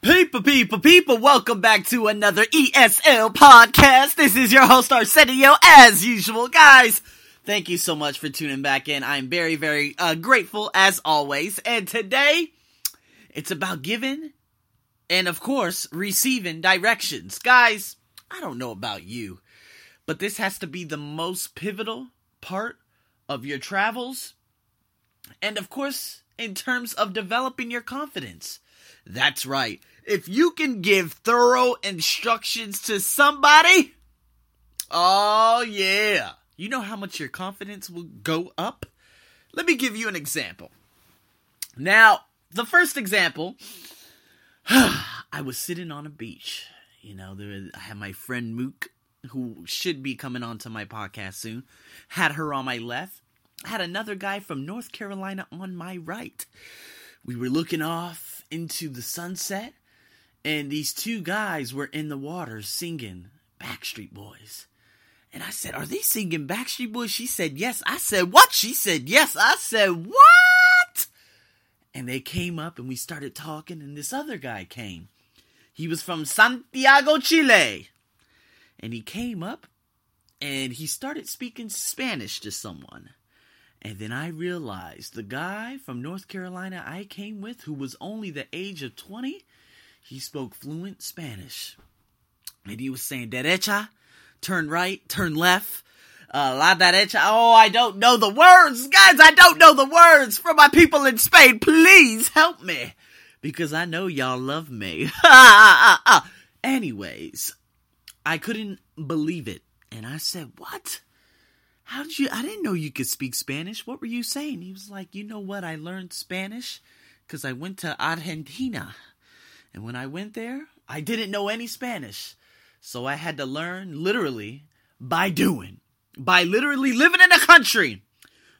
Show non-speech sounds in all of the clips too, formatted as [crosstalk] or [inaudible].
People, people, people, welcome back to another ESL podcast. This is your host Arsenio as usual. Guys, thank you so much for tuning back in. I'm very, very uh, grateful as always. And today, it's about giving and of course, receiving directions. Guys, I don't know about you, but this has to be the most pivotal part of your travels. And of course, in terms of developing your confidence. That's right. If you can give thorough instructions to somebody, oh yeah. You know how much your confidence will go up? Let me give you an example. Now, the first example, [sighs] I was sitting on a beach. You know, there I had my friend Mook, who should be coming onto my podcast soon. Had her on my left. Had another guy from North Carolina on my right. We were looking off into the sunset, and these two guys were in the water singing Backstreet Boys. And I said, Are they singing Backstreet Boys? She said, Yes. I said, What? She said, Yes. I said, What? And they came up and we started talking, and this other guy came. He was from Santiago, Chile. And he came up and he started speaking Spanish to someone. And then I realized the guy from North Carolina I came with, who was only the age of 20, he spoke fluent Spanish. And he was saying, derecha, turn right, turn left, uh, la derecha. Oh, I don't know the words. Guys, I don't know the words for my people in Spain. Please help me. Because I know y'all love me. [laughs] Anyways, I couldn't believe it. And I said, What? How did you? I didn't know you could speak Spanish. What were you saying? He was like, You know what? I learned Spanish because I went to Argentina. And when I went there, I didn't know any Spanish. So I had to learn literally by doing, by literally living in a country.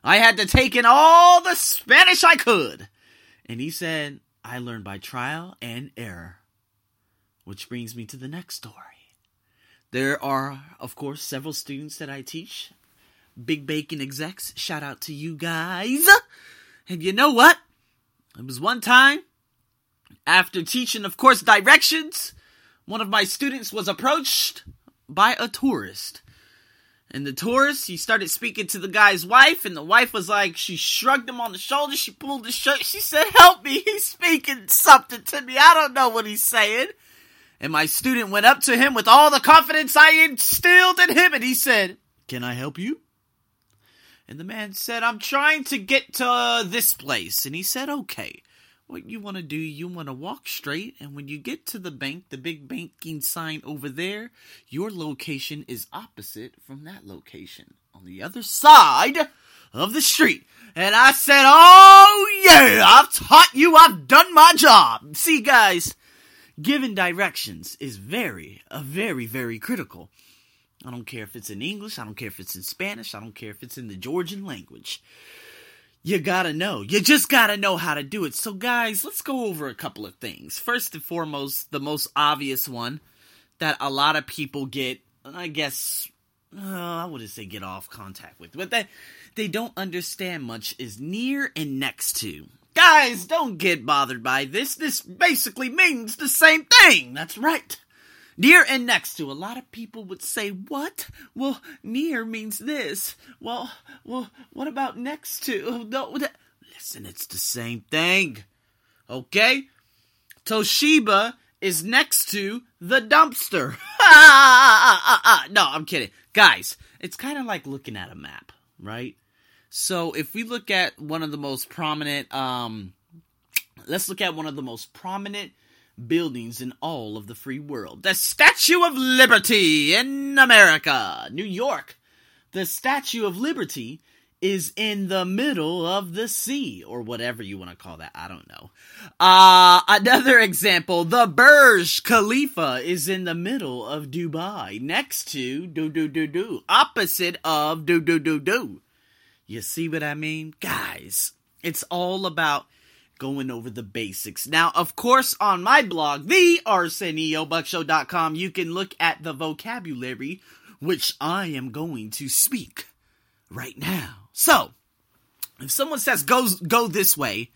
I had to take in all the Spanish I could. And he said, I learned by trial and error. Which brings me to the next story. There are, of course, several students that I teach. Big Bacon execs, shout out to you guys. And you know what? It was one time, after teaching, of course, directions, one of my students was approached by a tourist. And the tourist, he started speaking to the guy's wife, and the wife was like, she shrugged him on the shoulder, she pulled his shirt, she said, Help me, he's speaking something to me, I don't know what he's saying. And my student went up to him with all the confidence I instilled in him, and he said, Can I help you? And the man said, I'm trying to get to this place. And he said, Okay. What you want to do, you want to walk straight, and when you get to the bank, the big banking sign over there, your location is opposite from that location on the other side of the street. And I said, Oh yeah, I've taught you, I've done my job. See, guys, giving directions is very, a very, very critical. I don't care if it's in English, I don't care if it's in Spanish, I don't care if it's in the Georgian language. You gotta know. You just gotta know how to do it. So, guys, let's go over a couple of things. First and foremost, the most obvious one that a lot of people get, I guess, uh, I wouldn't say get off contact with, but that they don't understand much is near and next to. Guys, don't get bothered by this. This basically means the same thing. That's right. Near and next to. A lot of people would say, what? Well, near means this. Well, well, what about next to? [laughs] No, that... listen, it's the same thing. Okay? Toshiba is next to the dumpster. [laughs] no, I'm kidding. Guys, it's kind of like looking at a map, right? So if we look at one of the most prominent, um, let's look at one of the most prominent buildings in all of the free world. The Statue of Liberty in America, New York. The Statue of Liberty is in the middle of the sea, or whatever you want to call that. I don't know. Uh, another example, the Burj Khalifa is in the middle of Dubai, next to do do do do, opposite of do do do do. You see what I mean? Guys, it's all about going over the basics. Now, of course, on my blog, the ArsenioBuckShow.com, you can look at the vocabulary which I am going to speak right now. So, if someone says go go this way,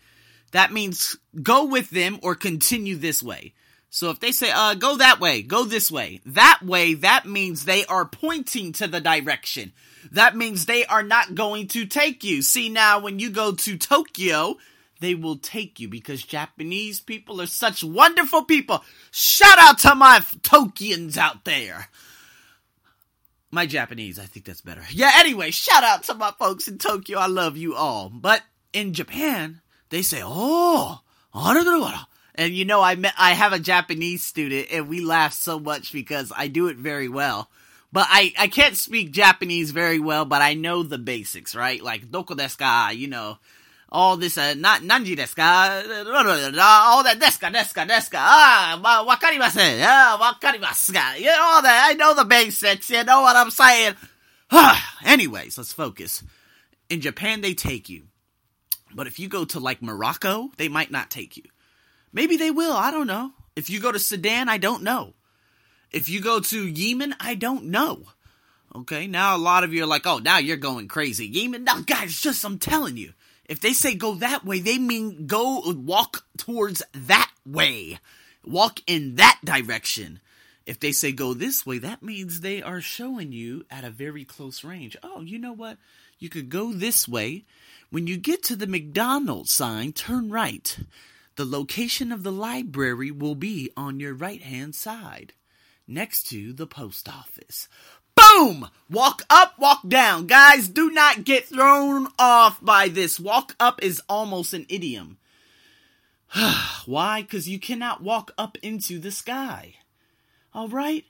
that means go with them or continue this way. So if they say, uh, go that way, go this way, that way, that means they are pointing to the direction. That means they are not going to take you. See, now when you go to Tokyo, they will take you because Japanese people are such wonderful people. Shout out to my Tokians out there. My Japanese, I think that's better. Yeah, anyway, shout out to my folks in Tokyo. I love you all. But in Japan, they say, oh, and you know, I met, I have a Japanese student and we laugh so much because I do it very well. But I, I can't speak Japanese very well, but I know the basics, right? Like, doko desu ka, you know, all this, uh, na, nanji desu ka, all that desu ka, desu ah, wa, wakarimasen, ah, wakarimasu ka, you know, all that, I know the basics, you know what I'm saying? [sighs] Anyways, let's focus. In Japan, they take you. But if you go to like Morocco, they might not take you. Maybe they will, I don't know. If you go to Sudan, I don't know. If you go to Yemen, I don't know. Okay, now a lot of you are like, oh, now you're going crazy. Yemen, no, guys, just, I'm telling you. If they say go that way, they mean go walk towards that way. Walk in that direction. If they say go this way, that means they are showing you at a very close range. Oh, you know what? You could go this way. When you get to the McDonald's sign, turn right. The location of the library will be on your right hand side, next to the post office. Boom! Walk up, walk down. Guys, do not get thrown off by this. Walk up is almost an idiom. [sighs] Why? Because you cannot walk up into the sky. Alright?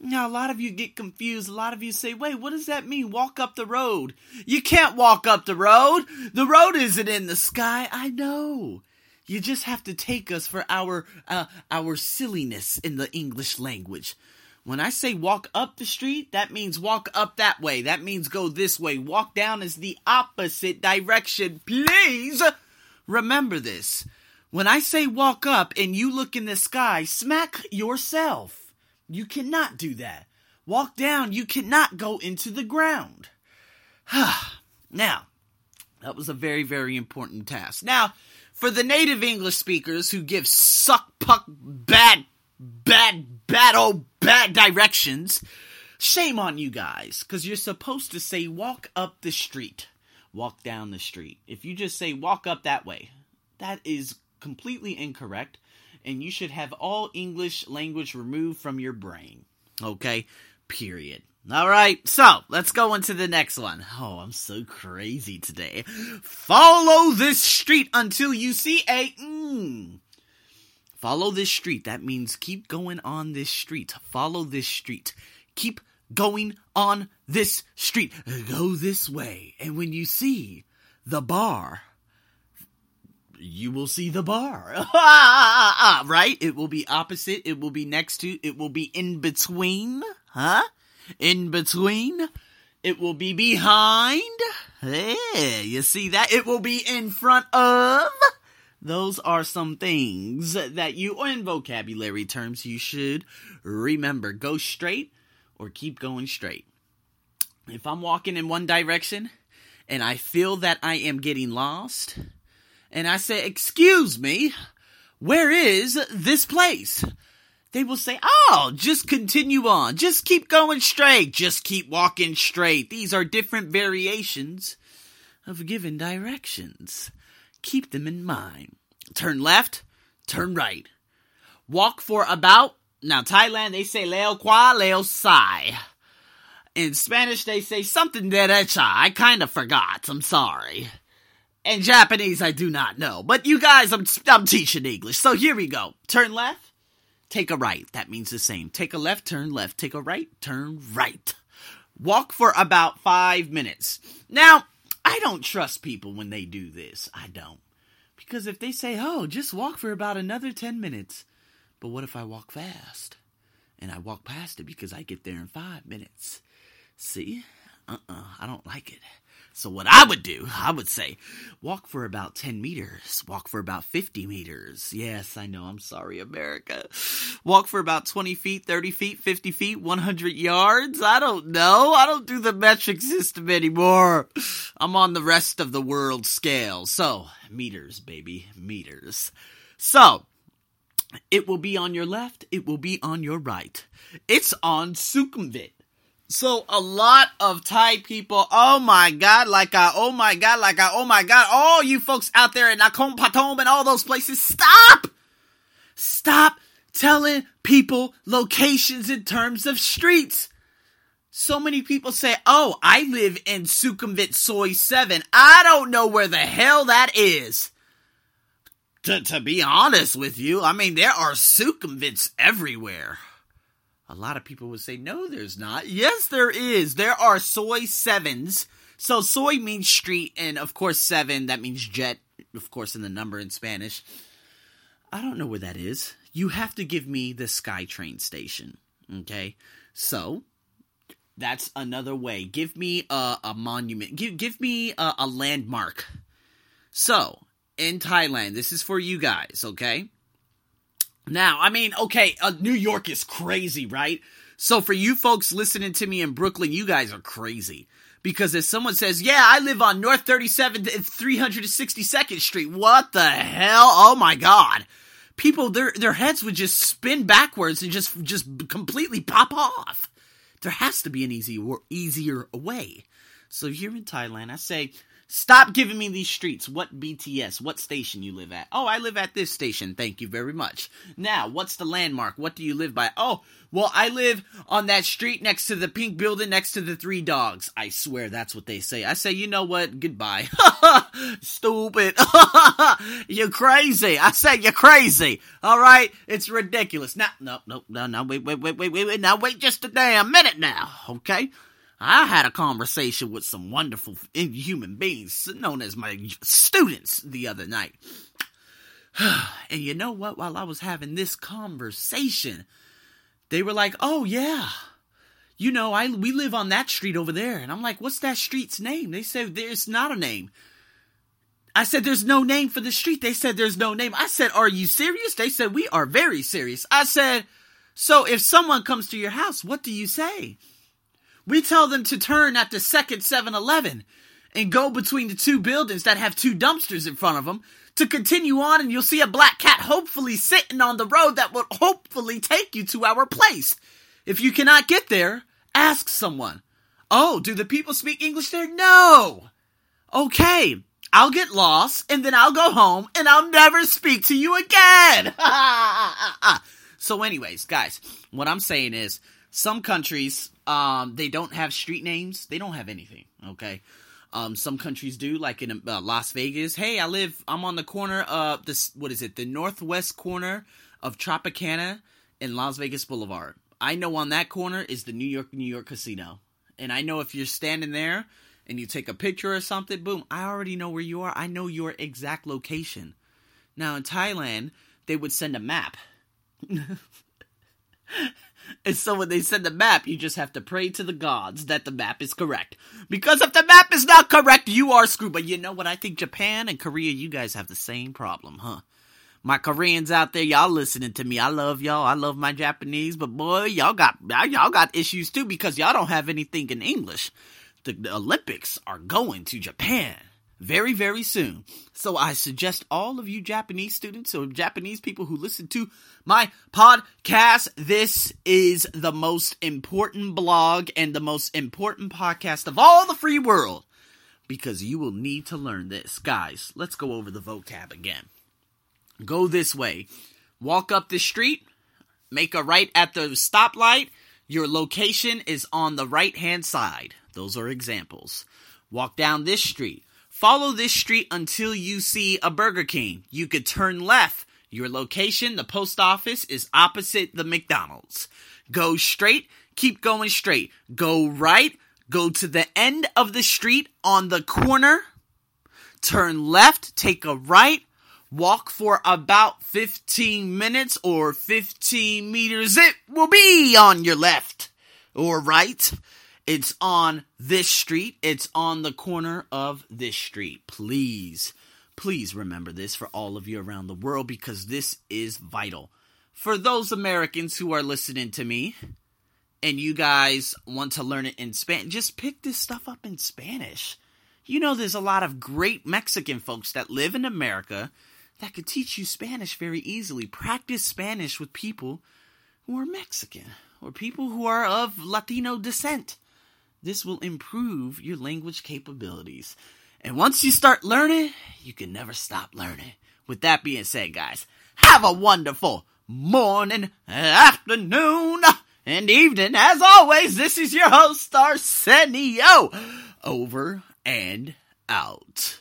Now, a lot of you get confused. A lot of you say, wait, what does that mean? Walk up the road. You can't walk up the road. The road isn't in the sky. I know. You just have to take us for our uh, our silliness in the English language. When I say walk up the street, that means walk up that way. That means go this way. Walk down is the opposite direction. Please remember this. When I say walk up and you look in the sky, smack yourself. You cannot do that. Walk down, you cannot go into the ground. [sighs] now, that was a very, very important task. Now, for the native English speakers who give suck puck bad, bad, bad, oh, bad directions, shame on you guys, because you're supposed to say walk up the street, walk down the street. If you just say walk up that way, that is completely incorrect, and you should have all English language removed from your brain. Okay? Period. All right, so let's go into the next one. Oh, I'm so crazy today. Follow this street until you see a. Mm. Follow this street. That means keep going on this street. Follow this street. Keep going on this street. Go this way. And when you see the bar, you will see the bar. [laughs] right? It will be opposite. It will be next to. It will be in between. Huh? in between. It will be behind. Yeah, you see that? It will be in front of. Those are some things that you, in vocabulary terms, you should remember. Go straight or keep going straight. If I'm walking in one direction and I feel that I am getting lost, and I say, Excuse me, where is this place? they will say, Oh, just continue on. Just keep going straight. Just keep walking straight. These are different variations of given directions. Keep them in mind. Turn left, turn right. Walk for about, now Thailand, they say leo qua, leo sai. In Spanish, they say something derecha. I kind of forgot. I'm sorry. In Japanese, I do not know. But you guys, I'm, I'm teaching English. So here we go. Turn left Take a right. That means the same. Take a left, turn left. Take a right, turn right. Walk for about five minutes. Now, I don't trust people when they do this. I don't. Because if they say, oh, just walk for about another 10 minutes. But what if I walk fast? And I walk past it because I get there in five minutes. See? Uh uh-uh, uh I don't like it. So what I would do, I would say, walk for about 10 meters, walk for about 50 meters. Yes, I know, I'm sorry, America. Walk for about 20 feet, 30 feet, 50 feet, 100 yards. I don't know. I don't do the metric system anymore. I'm on the rest of the world scale. So, meters, baby, meters. So, It will be on your left, it will be on your right. It's on Sukhumvit. So a lot of Thai people, oh my god, like I, oh my god, like I, oh my god, all you folks out there in Nakhon Pathom and all those places, stop! Stop telling people locations in terms of streets. So many people say, oh, I live in Sukhumvit Soi 7. I don't know where the hell that is. To, to be honest with you, I mean, there are Sukhumvits everywhere. A lot of people would say, no, there's not. Yes, there is. There are Soi 7s. So soi means street, and of course, 7, that means jet, of course, in the number in Spanish. I don't know where that is. You have to give me the SkyTrain station. Okay? So, that's another way. Give me a, a monument. Give give me a, a landmark. So in Thailand, this is for you guys, okay? Now, I mean, okay, uh, New York is crazy, right? So for you folks listening to me in Brooklyn, you guys are crazy. Because if someone says, yeah, I live on North 37th and 362nd Street, what the hell? Oh my god. People, their, their heads would just spin backwards and just, just completely pop off there has to be an easy easier way. So you're in Thailand, I say, Stop giving me these streets. What BTS? What station you live at? Oh, I live at this station. Thank you very much. Now, what's the landmark? What do you live by? Oh, well, I live on that street next to the pink building next to the three dogs. I swear that's what they say. I say, you know what? Goodbye. [laughs] Stupid. [laughs] you're crazy. I say you're crazy. All right? It's ridiculous. Now, no, no, no, no, wait, wait, wait, wait, wait, wait. Now, wait just a damn minute now. Okay? I had a conversation with some wonderful human beings known as my students the other night. [sighs] and you know what? While I was having this conversation, they were like, "Oh yeah, you know, I we live on that street over there." And I'm like, "What's that street's name?" They said, "There's not a name." I said, "There's no name for the street." They said, "There's no name." I said, "Are you serious?" They said, "We are very serious." I said, "So if someone comes to your house, what do you say?" We tell them to turn at the second 7 Eleven and go between the two buildings that have two dumpsters in front of them to continue on, and you'll see a black cat hopefully sitting on the road that will hopefully take you to our place. If you cannot get there, ask someone. Oh, do the people speak English there? No! Okay, I'll get lost, and then I'll go home, and I'll never speak to you again! [laughs] so, anyways, guys, what I'm saying is, some countries um, they don't have street names. They don't have anything. Okay. Um, some countries do, like in uh, Las Vegas. Hey, I live. I'm on the corner of this. What is it? The northwest corner of Tropicana and Las Vegas Boulevard. I know on that corner is the New York New York Casino, and I know if you're standing there and you take a picture or something, boom, I already know where you are. I know your exact location. Now in Thailand, they would send a map. [laughs] And so when they send the map, you just have to pray to the gods that the map is correct. Because if the map is not correct, you are screwed. But you know what? I think Japan and Korea, you guys have the same problem, huh? My Koreans out there, y'all listening to me. I love y'all. I love my Japanese, but boy, y'all got y'all got issues too because y'all don't have anything in English. The, the Olympics are going to Japan very, very soon. So I suggest all of you Japanese students or Japanese people who listen to my podcast, this is the most important blog and the most important podcast of all the free world because you will need to learn this. Guys, let's go over the vocab again. Go this way. Walk up the street, make a right at the stoplight. Your location is on the right hand side. Those are examples. Walk down this street Follow this street until you see a Burger King. You could turn left. Your location, the post office, is opposite the McDonald's. Go straight, keep going straight. Go right, go to the end of the street on the corner. Turn left, take a right, walk for about 15 minutes or 15 meters. It will be on your left or right. It's on this street. It's on the corner of this street. Please, please remember this for all of you around the world because this is vital. For those Americans who are listening to me and you guys want to learn it in Spanish, just pick this stuff up in Spanish. You know, there's a lot of great Mexican folks that live in America that could teach you Spanish very easily. Practice Spanish with people who are Mexican or people who are of Latino descent. This will improve your language capabilities. And once you start learning, you can never stop learning. With that being said, guys, have a wonderful morning, afternoon, and evening. As always, this is your host, Arsenio. Over and out.